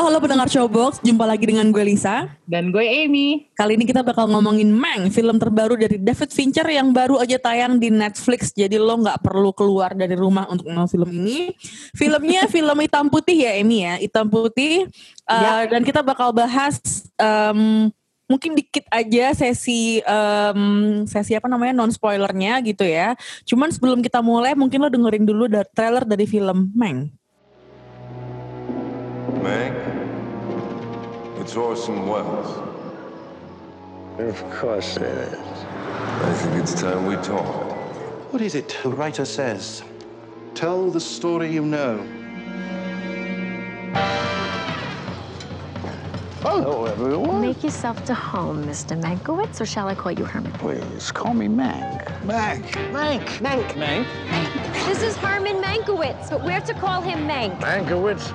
Halo halo pendengar Showbox, jumpa lagi dengan gue Lisa. Dan gue Amy. Kali ini kita bakal ngomongin Mang, film terbaru dari David Fincher yang baru aja tayang di Netflix. Jadi lo nggak perlu keluar dari rumah untuk nonton film ini. Filmnya film hitam putih ya Amy ya, hitam putih. Uh, Ya. Dan kita bakal bahas um, mungkin dikit aja sesi um, sesi apa namanya non spoilernya gitu ya. Cuman sebelum kita mulai mungkin lo dengerin dulu da- trailer dari film Mang. Meg, it's Orson Welles. Of course it is. I think it's time we talked. What is it the writer says? Tell the story you know. Hello, everyone. Make yourself to home, Mr. Mankiewicz, or shall I call you Herman? Please call me Mank. Mank. Mank. Mank. Mank. This is Herman Mankiewicz, but we're to call him Mank. Mankiewicz.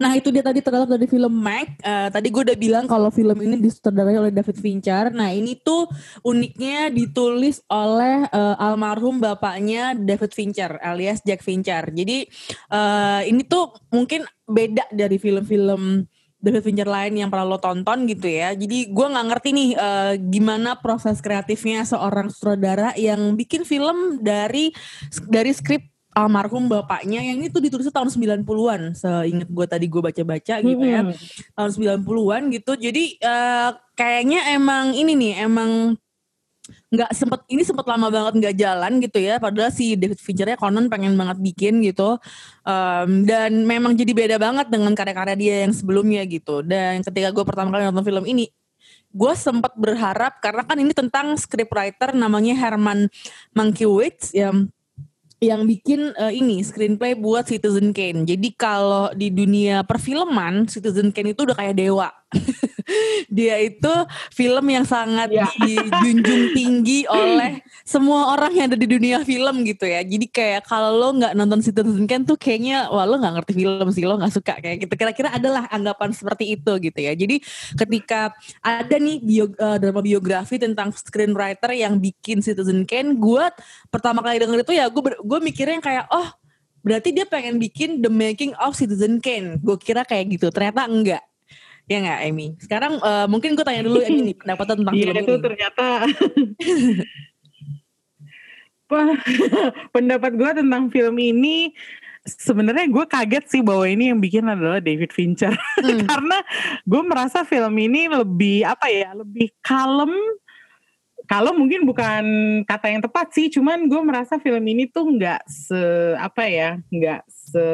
Nah itu dia tadi trailer dari film Mac. Eh, tadi gue udah bilang kalau film ini disutradarai oleh David Fincher. Nah ini tuh uniknya ditulis oleh eh, almarhum bapaknya David Fincher alias Jack Fincher. Jadi eh, ini tuh mungkin beda dari film-film David Fincher lain yang pernah lo tonton gitu ya. Jadi gue nggak ngerti nih eh, gimana proses kreatifnya seorang sutradara yang bikin film dari dari skrip almarhum bapaknya yang itu ditulisnya tahun 90-an seingat gue tadi gue baca-baca gitu ya. Hmm. tahun 90-an gitu. Jadi eh, kayaknya emang ini nih emang nggak sempet ini sempet lama banget nggak jalan gitu ya. Padahal si David Finchernya konon pengen banget bikin gitu. Em, dan memang jadi beda banget dengan karya-karya dia yang sebelumnya gitu. Dan ketika gue pertama kali nonton film ini gue sempat berharap karena kan ini tentang scriptwriter namanya Herman Mankiewicz yang yang bikin eh, ini screenplay buat Citizen Kane. Jadi kalau di dunia perfilman Citizen Kane itu udah kayak dewa. Dia itu film yang sangat Ya. dijunjung tinggi oleh semua orang yang ada di dunia film gitu ya. Jadi kayak kalau lo nggak nonton Citizen Kane tuh kayaknya wah lo nggak ngerti film sih lo nggak suka kayak gitu. Kira-kira adalah anggapan seperti itu gitu ya. Jadi ketika ada nih bio, eh, drama biografi tentang screenwriter yang bikin Citizen Kane, gue pertama kali denger itu ya gue gue mikirnya yang kayak oh berarti dia pengen bikin The Making of Citizen Kane. Gue kira kayak gitu, ternyata enggak. Ya nggak, Amy? Sekarang eh, mungkin gue tanya dulu Amy nih pendapat tentang Iya film itu ini. ternyata Wah, pendapat gue tentang film ini sebenarnya gue kaget sih bahwa ini yang bikin adalah David Fincher Hmm. karena gue merasa film ini lebih apa ya lebih kalem kalau mungkin bukan kata yang tepat sih cuman gue merasa film ini tuh nggak se apa ya nggak se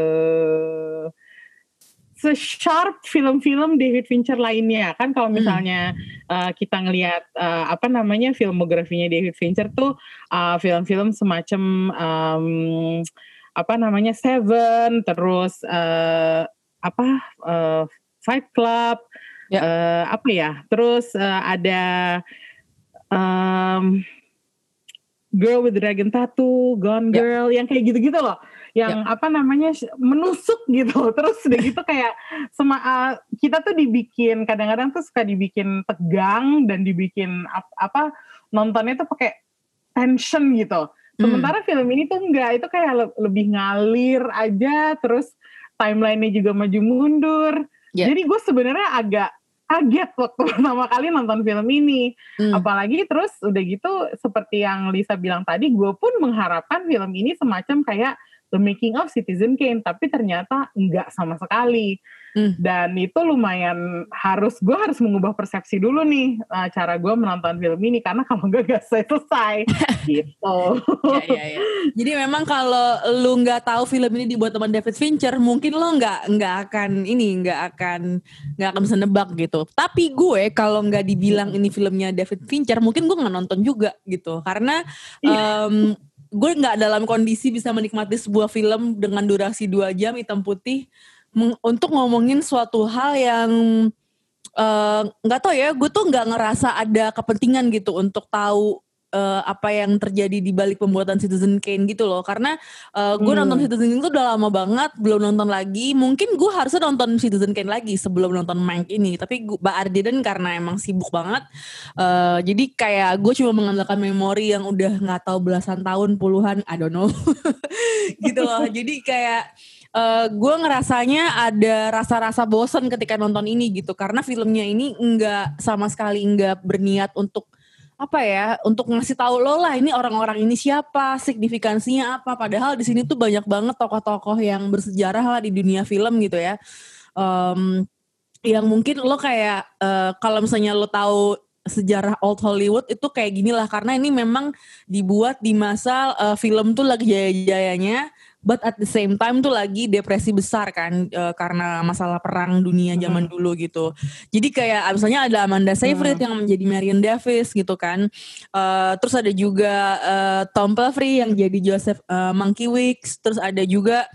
se-sharp film-film David Fincher lainnya kan kalau misalnya uh, kita ngelihat uh, apa namanya filmografinya David Fincher tuh uh, film-film semacam um, apa namanya Seven terus uh, apa uh, Fight Club Ya. uh, apa ya terus uh, ada um, Girl with Dragon Tattoo, Gone Ya. Girl, yang kayak gitu-gitu loh, yang apa namanya menusuk gitu, terus udah gitu kayak sema uh, kita tuh dibikin kadang-kadang tuh suka dibikin tegang dan dibikin ap- apa nontonnya tuh pakai tension gitu. Sementara film ini tuh enggak, itu kayak le- lebih ngalir aja, terus timelinenya juga maju mundur. Ya. Jadi gue sebenarnya agak kaget waktu pertama kali nonton film ini. Hmm. Apalagi terus udah gitu seperti yang Lisa bilang tadi, gue pun mengharapkan film ini semacam kayak The Making of Citizen Kane, tapi ternyata enggak sama sekali. Hmm. dan itu lumayan harus gue harus mengubah persepsi dulu nih uh, cara gue menonton film ini karena kalau enggak gak selesai selesai gitu Iya, iya, iya. Jadi memang kalau lu nggak tahu film ini dibuat teman David Fincher, mungkin lo nggak nggak akan ini nggak akan nggak akan bisa nebak gitu. Tapi gue kalau nggak dibilang ini filmnya David Fincher, mungkin gue nggak nonton juga gitu. Karena em, gue nggak dalam kondisi bisa menikmati sebuah film dengan durasi dua jam hitam putih untuk ngomongin suatu hal yang eh, nggak tahu ya, gue tuh nggak ngerasa ada kepentingan gitu untuk tahu eh, apa yang terjadi di balik pembuatan Citizen Kane gitu loh. Karena eh, gue Hmm. nonton Citizen Kane itu udah lama banget, belum nonton lagi. Mungkin gue harusnya nonton Citizen Kane lagi sebelum nonton Mank ini. Tapi gue Mbak Ardiden karena emang sibuk banget. eh, jadi kayak gue cuma mengandalkan memori yang udah nggak tahu belasan tahun, puluhan, I don't know. gitu loh. Jadi kayak eh gue ngerasanya ada rasa-rasa bosen ketika nonton ini gitu karena filmnya ini nggak sama sekali nggak berniat untuk apa ya untuk ngasih tahu lo lah ini orang-orang ini siapa signifikansinya apa. Padahal di sini tuh banyak banget tokoh-tokoh yang bersejarah lah di dunia film gitu ya. Em, yang mungkin lo kayak eh, kalau misalnya lo tahu sejarah old Hollywood itu kayak gini lah. Karena ini memang dibuat di masa eh, film tuh lagi jaya-jayanya but at the same time tuh lagi depresi besar kan eh, karena masalah perang dunia zaman dulu gitu. Jadi kayak misalnya ada Amanda Seyfried yang menjadi Marion Davis gitu kan. Eh, terus ada juga eh, Tom Pelfrey yang jadi Joseph eh, Mankiewicz. Terus ada juga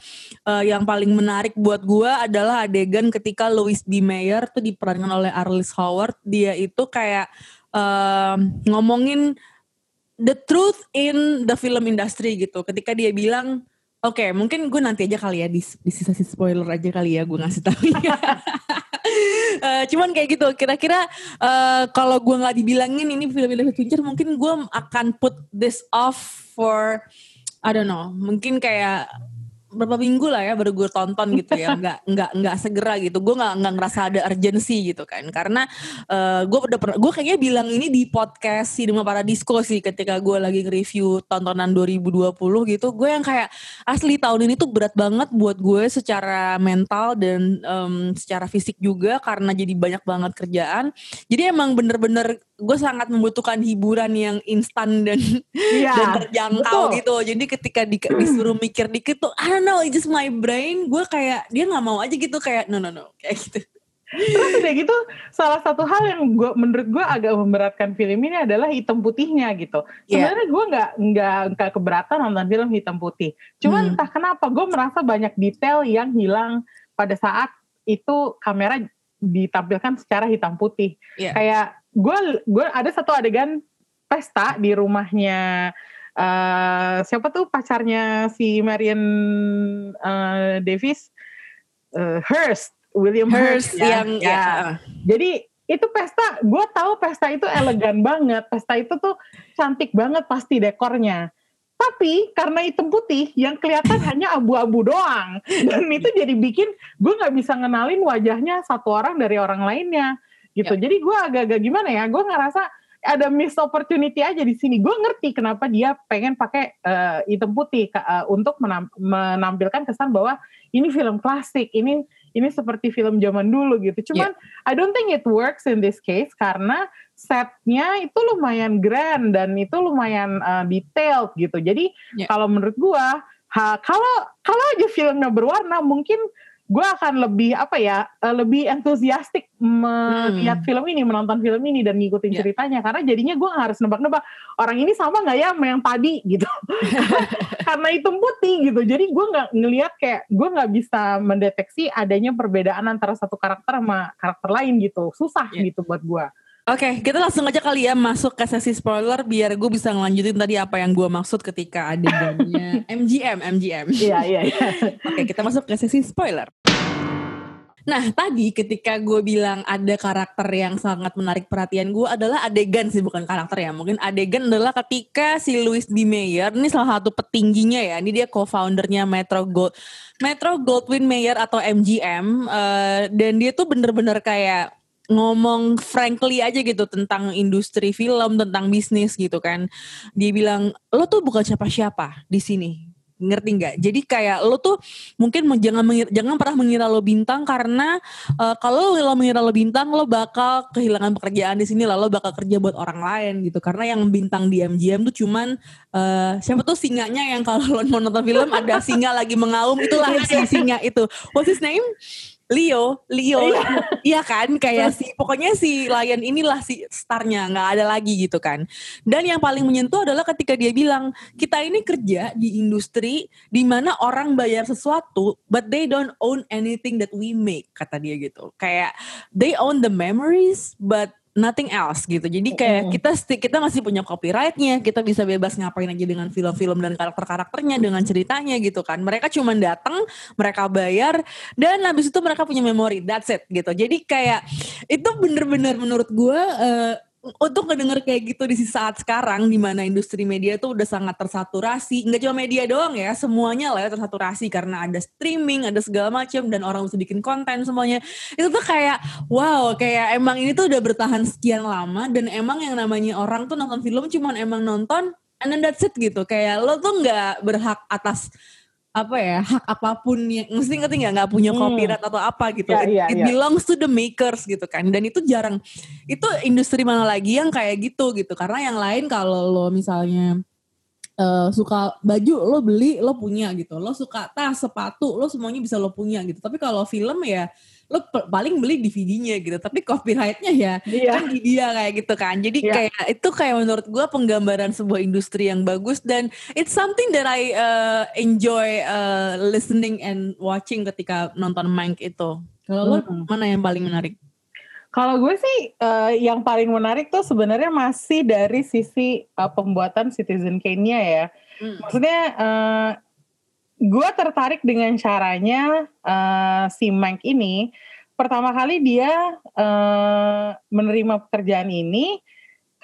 eh, yang paling menarik buat gua adalah adegan ketika Louis B. Mayer tuh diperankan oleh Arliss Howard. Dia itu kayak eh, ngomongin the truth in the film industry gitu. Ketika dia bilang Oke, mungkin gue nanti aja kali ya di, di sisa-sisa spoiler aja kali ya gue ngasih tahu. Eh, cuman kayak gitu, kira-kira eh, kalau gue nggak dibilangin ini film David Fincher, mungkin gue akan put this off for I don't know, mungkin kayak berapa minggu lah ya baru gue tonton gitu ya. Nggak nggak nggak segera gitu. Gue nggak nggak ngerasa ada urgency gitu kan. Karena eh, gue udah pernah gue kayaknya bilang ini di podcast Cinema Paradisco sih ketika gue lagi nge-review tontonan 2020 gitu. Gue yang kayak asli tahun ini tuh berat banget buat gue secara mental dan em, secara fisik juga karena jadi banyak banget kerjaan. Jadi emang bener-bener gue sangat membutuhkan hiburan yang instan dan Iya, dan terjangkau betul. gitu. Jadi ketika di, disuruh mikir dikit tuh, I don't know, it's just my brain. Gue kayak dia nggak mau aja gitu kayak no no no kayak gitu. Terus udah gitu salah satu hal yang gua menurut gue agak memberatkan film ini adalah hitam putihnya gitu. Iya. Sebenarnya gue nggak nggak nggak keberatan nonton film hitam putih. Cuman Hmm. entah kenapa gue merasa banyak detail yang hilang pada saat itu kamera ditampilkan secara hitam putih. Iya. Kayak gue gue ada satu adegan pesta di rumahnya eh siapa tuh pacarnya si Marion eh, Davis eh, Hearst William Hearst, Hers ya. yang Ya. ya. Jadi itu pesta, gue tahu pesta itu elegan banget, pesta itu tuh cantik banget pasti dekornya. Tapi karena hitam putih, yang kelihatan hanya abu-abu doang, dan itu jadi bikin gue nggak bisa ngenalin wajahnya satu orang dari orang lainnya, gitu. Jadi gue agak-agak gimana ya, gue ngerasa ada miss opportunity aja di sini. Gue ngerti kenapa dia pengen pakai eh, hitam putih eh, untuk menam- menampilkan kesan bahwa ini film klasik, ini ini seperti film zaman dulu gitu. Cuman I don't think it works in this case karena setnya itu lumayan grand dan itu lumayan uh, detailed gitu. Jadi Ya. kalau menurut ha, kalau kalau aja filmnya berwarna mungkin gua akan lebih apa ya, uh, lebih entusiastik melihat film ini, menonton film ini dan ngikutin Ya. ceritanya karena jadinya nggak harus nebak-nebak orang ini sama nggak ya sama yang tadi gitu. karena hitam putih gitu. Jadi gua nggak ngelihat kayak gua nggak bisa mendeteksi adanya perbedaan antara satu karakter sama karakter lain gitu. Susah Ya. gitu buat gua. Oke, kita langsung aja kali ya masuk ke sesi spoiler biar gue bisa ngelanjutin tadi apa yang gue maksud ketika adegannya MGM, MGM. Iya iya iya. Oke, kita masuk ke sesi spoiler. Nah, tadi ketika gue bilang ada karakter yang sangat menarik perhatian gue adalah adegan sih, bukan karakter ya. Mungkin adegan adalah ketika si Louis B. Mayer, ini salah satu petingginya ya, ini dia co-foundernya Metro Gold, Metro Goldwyn Mayer atau MGM, eh, dan dia tuh bener-bener kayak ngomong frankly aja gitu tentang industri film, tentang bisnis gitu kan. Dia bilang, lo tuh bukan siapa-siapa di sini ngerti nggak? Jadi kayak lo tuh mungkin jangan mengir- jangan pernah mengira lo bintang karena eh, kalau lo mengira lo bintang lo bakal kehilangan pekerjaan di sini lalu bakal kerja buat orang lain gitu. Karena yang bintang di MGM tuh cuman eh, siapa tuh singanya yang kalau lo mau nonton film ada singa lagi mengaum itulah si singa itu. What's his name? Leo, Leo, iya kan, kayak si pokoknya si Lion inilah si starnya, nggak ada lagi gitu kan. Dan yang paling menyentuh adalah ketika dia bilang kita ini kerja di industri di mana orang bayar sesuatu, but they don't own anything that we make, kata dia gitu. Kayak they own the memories, but nothing else gitu. Jadi kayak kita kita masih punya copyrightnya, kita bisa bebas ngapain aja dengan film-film dan karakter-karakternya, dengan ceritanya gitu kan. Mereka cuma datang, mereka bayar, dan habis itu mereka punya memori. That's it gitu. Jadi kayak itu bener-bener menurut gue eh, untuk ngedenger kayak gitu di saat sekarang di mana industri media tuh udah sangat tersaturasi. Nggak cuma media doang ya semuanya lah ya tersaturasi karena ada streaming ada segala macam dan orang bisa bikin konten semuanya. Itu tuh kayak wow kayak emang ini tuh udah bertahan sekian lama dan emang yang namanya orang tuh nonton film cuman emang nonton and then that's it gitu. Kayak lo tuh nggak berhak atas apa ya hak apa pun yang mesti ngerti nggak nggak punya Hmm. copyright atau apa gitu Ya, it, iya, it iya. belongs to the makers gitu kan dan itu jarang itu industri mana lagi yang kayak gitu gitu karena yang lain kalau lo misalnya eh, suka baju lo beli lo punya gitu. Lo suka tas sepatu lo semuanya bisa lo punya gitu. Tapi kalau film ya lo paling beli DVD-nya gitu. Tapi copyrightnya ya Iya. kan di dia kayak gitu kan. Jadi Iya. kayak itu kayak menurut gue penggambaran sebuah industri yang bagus. Dan it's something that I uh, enjoy uh, listening and watching ketika nonton Mank itu. Kalau lo Hmm. mana yang paling menarik Kalau gue sih eh, yang paling menarik tuh sebenarnya masih dari sisi eh, pembuatan Citizen Kane-nya ya. Hmm. Maksudnya eh, gue tertarik dengan caranya eh, si Mank ini. Pertama kali dia eh, menerima pekerjaan ini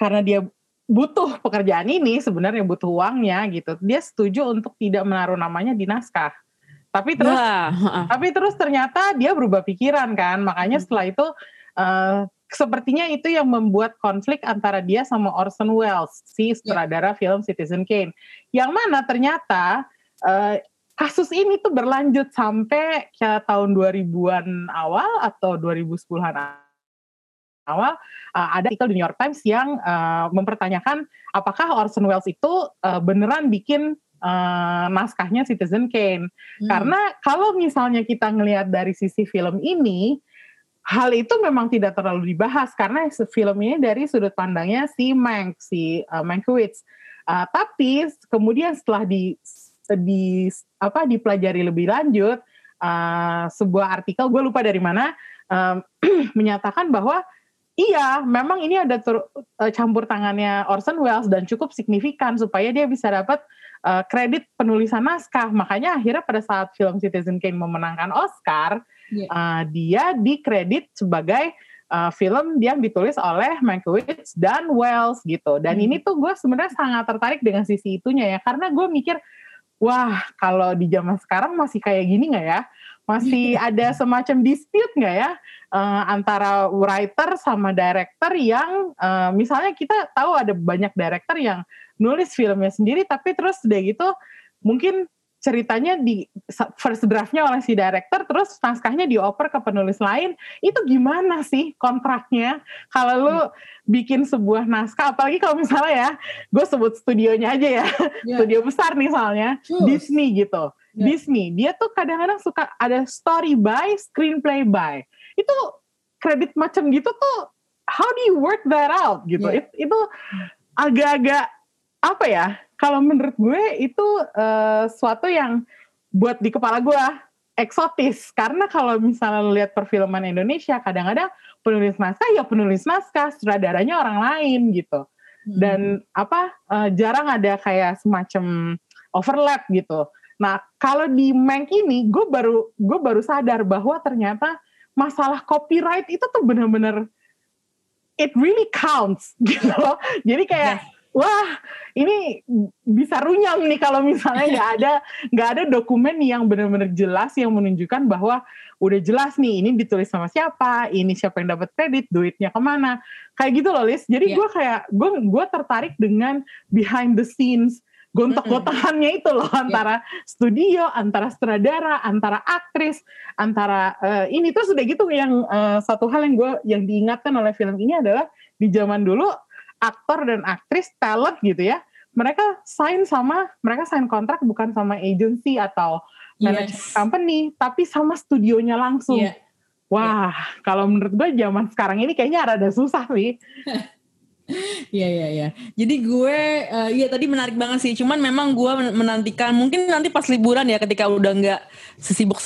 karena dia butuh pekerjaan ini sebenarnya butuh uangnya gitu. Dia setuju untuk tidak menaruh namanya di naskah. Tapi terus heeh. tapi terus ternyata dia berubah pikiran kan, makanya setelah itu eh, sepertinya itu yang membuat konflik antara dia sama Orson Welles, si sutradara film Citizen Kane. Yang mana ternyata eh, kasus ini tuh berlanjut sampai ke tahun 2000-an awal atau 2010-an awal eh, ada artikel di New York Times yang eh, mempertanyakan apakah Orson Welles itu eh, beneran bikin eh, naskahnya Citizen Kane. Hmm. Karena kalau misalnya kita ngelihat dari sisi film ini, hal itu memang tidak terlalu dibahas karena film ini dari sudut pandangnya si Mank, si uh, Mankiewicz. Uh, tapi kemudian setelah di di apa dipelajari lebih lanjut, uh, sebuah artikel gue lupa dari mana um, menyatakan bahwa iya memang ini ada tur- uh, campur tangannya Orson Welles dan cukup signifikan supaya dia bisa dapat uh, kredit penulisan naskah. Makanya akhirnya pada saat film Citizen Kane memenangkan Oscar, Iya. uh, dia dikredit sebagai uh, film yang ditulis oleh Mankiewicz dan Wells gitu. Dan Hmm. ini tuh gue sebenarnya sangat tertarik dengan sisi itunya ya, karena gue mikir, wah kalau di zaman sekarang masih kayak gini nggak ya? Masih ada semacam dispute nggak ya uh, antara writer sama director yang uh, misalnya kita tahu ada banyak director yang nulis filmnya sendiri tapi terus udah gitu mungkin ceritanya di first draftnya oleh si director terus naskahnya dioper ke penulis lain itu gimana sih kontraknya kalau lu bikin sebuah naskah apalagi kalau misalnya ya gue sebut studionya aja ya Ya. studio besar nih soalnya. Disney gitu Ya. Disney dia tuh kadang-kadang suka ada story by screenplay by itu kredit macam gitu tuh how do you work that out gitu Ya. It- itu agak-agak apa ya kalau menurut gue itu eh, suatu yang buat di kepala gue eksotis karena kalau misalnya lu lihat perfilman Indonesia kadang-kadang penulis naskah ya penulis naskah sutradaranya orang lain gitu Hmm. dan apa eh, jarang ada kayak semacam overlap gitu. Nah kalau di Mank ini gue baru gue baru sadar bahwa ternyata masalah copyright itu tuh bener-bener it really counts gitu. loh. Jadi kayak wah ini bisa runyam nih kalau misalnya nggak ada nggak ada dokumen yang benar-benar jelas yang menunjukkan bahwa udah jelas nih ini ditulis sama siapa, ini siapa yang dapat kredit, duitnya ke mana, kayak gitu loh Lis. Jadi Iya. gue kayak gue gue tertarik dengan behind the scenes gontok-gontokannya itu loh antara studio, antara sutradara, antara aktris, antara eh, ini terus udah gitu yang eh, satu hal yang gue yang diingatkan oleh film ini adalah di zaman dulu aktor dan aktris talent gitu ya mereka sign sama mereka sign kontrak bukan sama agency atau management Yes. company tapi sama studionya langsung. Iya. Wah, kalau menurut gue zaman sekarang ini kayaknya rada susah sih. Iya iya iya. Jadi gue iya tadi menarik banget sih. Cuman memang gue men- menantikan mungkin nanti pas liburan ya ketika udah nggak sesibuk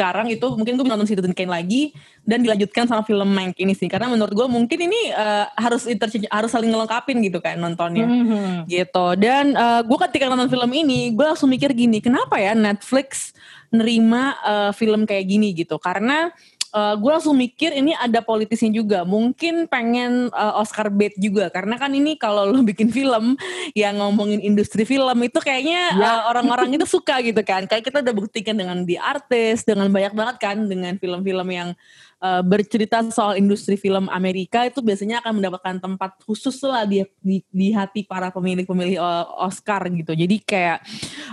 sekarang itu mungkin gue nonton Citizen Kane lagi dan dilanjutkan sama film Mank ini sih. Karena menurut gue mungkin ini eh, harus interchange harus saling ngelengkapin gitu kan nontonnya. Mhm. gitu dan eh, gue ketika nonton film ini gue langsung mikir gini kenapa ya Netflix nerima eh, film kayak gini gitu karena gue langsung mikir ini ada politisnya juga mungkin pengen eh, Oscar bait juga karena kan ini kalau lo bikin film yang ngomongin industri film itu kayaknya Ya. eh, orang-orang itu suka gitu kan kayak kita udah buktikan dengan di artis dengan banyak banget kan dengan film-film yang eh, bercerita soal industri film Amerika itu biasanya akan mendapatkan tempat khusus lah di di, di hati para pemilih-pemilih eh, Oscar gitu. Jadi kayak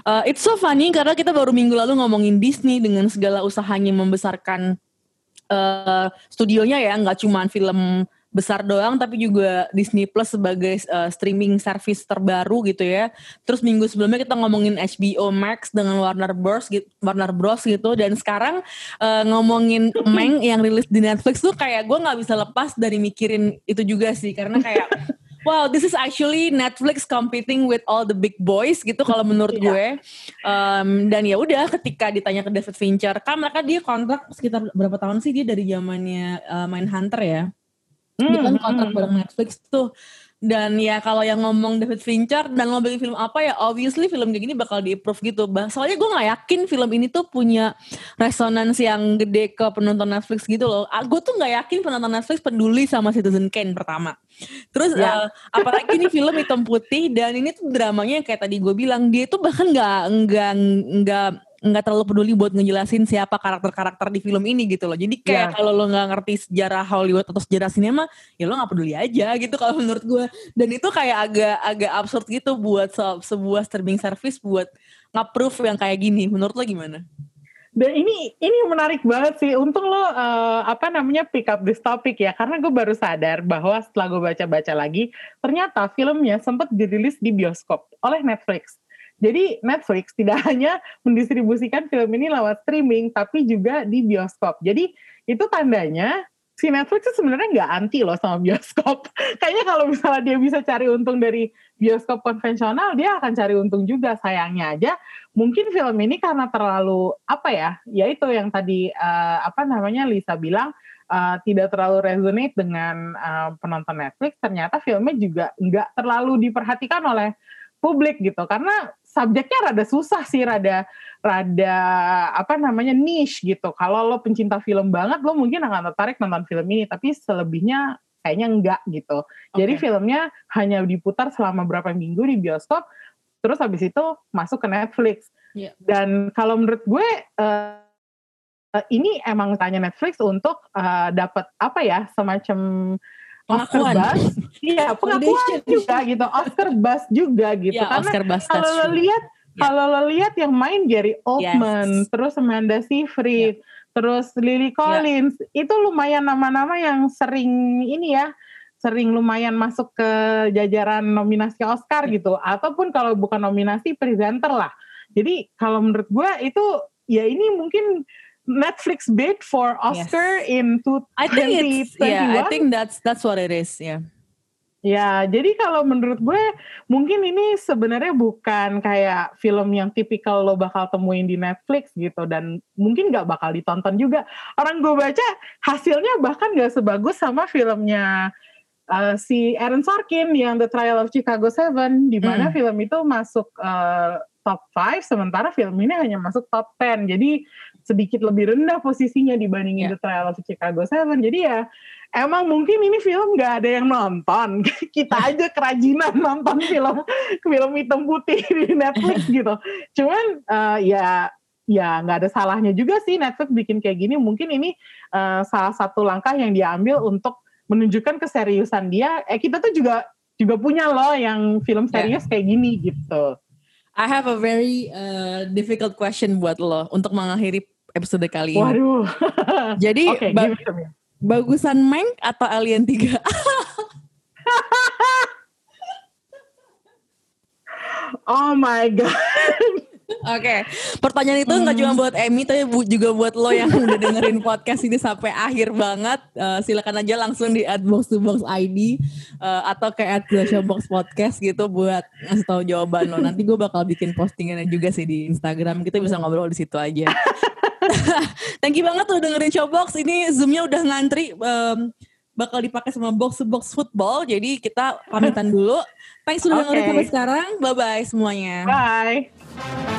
eh, it's so funny karena kita baru minggu lalu ngomongin Disney dengan segala usahanya membesarkan eh, studionya ya, nggak cuma film besar doang tapi juga Disney Plus sebagai eh, streaming service terbaru gitu ya. Terus minggu sebelumnya kita ngomongin HBO Max dengan Warner Bros gitu, Warner Bros gitu dan sekarang eh, ngomongin Meng yang rilis di Netflix tuh kayak gue nggak bisa lepas dari mikirin itu juga sih karena kayak Wow, this is actually Netflix competing with all the big boys gitu kalau menurut Iya. gue. Em, dan ya udah ketika ditanya ke David Fincher, kan mereka dia kontrak sekitar berapa tahun sih dia dari zamannya eh, Mindhunter ya. Dia kan Hmm, kontrak hmm. bareng Netflix tuh. Dan ya kalau yang ngomong David Fincher dan mau bikin film apa ya obviously film kayak gini bakal di-approve gitu. Bah- Soalnya gue gak yakin film ini tuh punya resonans yang gede ke penonton Netflix gitu loh. Ah, Gue tuh gak yakin penonton Netflix peduli sama Citizen Kane pertama. Terus Ya. eh, apalagi ini film hitam putih dan ini tuh dramanya yang kayak tadi gue bilang dia tuh bahkan nggak nggak nggak nggak terlalu peduli buat ngejelasin siapa karakter-karakter di film ini gitu loh. Jadi kayak Ya. kalau lo nggak ngerti sejarah Hollywood atau sejarah sinema, ya lo nggak peduli aja gitu kalau menurut gue. Dan itu kayak agak agak absurd gitu buat se- sebuah streaming service buat nge-proof yang kayak gini. Menurut lo gimana? Dan ini ini menarik banget sih. Untung lo eh, apa namanya pick up this topic ya, karena gue baru sadar bahwa setelah gue baca-baca lagi, ternyata filmnya sempat dirilis di bioskop oleh Netflix. Jadi Netflix tidak hanya mendistribusikan film ini lewat streaming, tapi juga di bioskop. Jadi itu tandanya si Netflix itu sebenarnya nggak anti loh sama bioskop. Kayaknya kalau misalnya dia bisa cari untung dari bioskop konvensional, dia akan cari untung juga. Sayangnya aja, mungkin film ini karena terlalu apa ya? Ya itu yang tadi eh, apa namanya Lisa bilang eh, tidak terlalu resonate dengan eh, penonton Netflix. Ternyata filmnya juga nggak terlalu diperhatikan oleh publik gitu. Karena subjeknya rada susah sih, rada rada apa namanya niche gitu. Kalau lo pencinta film banget, lo mungkin akan tertarik nonton film ini. Tapi selebihnya kayaknya enggak gitu. Jadi Oke. filmnya hanya diputar selama berapa minggu di bioskop, terus habis itu masuk ke Netflix. Iya. Dan kalau menurut gue eh, ini emang tanya Netflix untuk eh, dapat apa ya semacam Oscar Pengakuan. buzz, iya pengakuan juga gitu, Oscar buzz juga gitu. Ya, Karena Oscar Buzz, kalau lo lihat Ya. kalau lo lihat yang main Gary Oldman, Yes. terus Amanda Seyfried, terus Lily Collins, itu lumayan nama-nama yang sering ini ya, sering lumayan masuk ke jajaran nominasi Oscar Ya. gitu, ataupun kalau bukan nominasi presenter lah. Jadi kalau menurut gue itu ya ini mungkin Netflix bid for Oscar in I think it's 2021. yeah, I think that's that's what it is, ya. Ya, jadi kalau menurut gue mungkin ini sebenarnya bukan kayak film yang tipikal lo bakal temuin di Netflix gitu dan mungkin nggak bakal ditonton juga. Orang gue baca hasilnya bahkan nggak sebagus sama filmnya uh, si Aaron Sorkin yang The Trial of Chicago Seven, di mana Hmm. film itu masuk uh, top 5 sementara film ini hanya masuk top 10. Jadi sedikit lebih rendah posisinya dibandingin Ya. The Trial of Chicago Seven. Jadi ya emang mungkin ini film nggak ada yang nonton. Kita aja kerajinan nonton film film hitam putih di Netflix gitu. Cuman eh, ya ya nggak ada salahnya juga sih Netflix bikin kayak gini. Mungkin ini eh, salah satu langkah yang diambil untuk menunjukkan keseriusan dia. Eh kita tuh juga juga punya loh yang film Ya. serius kayak gini gitu. I have a very uh, difficult question buat lo untuk mengakhiri episode kali ini. Waduh. Jadi Oke, ba- bagusan Mank atau Alien 3? Oh my god. Oke, pertanyaan itu nggak cuma buat Emmy, tapi juga buat lo yang udah dengerin podcast ini sampai akhir banget. Eh, silakan aja langsung di at box to box ID eh, atau ke at The Showbox Podcast gitu buat ngasih tahu jawaban lo. Nanti gue bakal bikin postingannya juga sih di Instagram. Kita bisa ngobrol di situ aja. Thank you banget udah dengerin Showbox. Ini zoomnya udah ngantri. em, bakal dipakai sama box to box football. Jadi kita pamitan dulu. Thanks sudah dengerin Oke. sampai sekarang. Bye bye semuanya. Bye.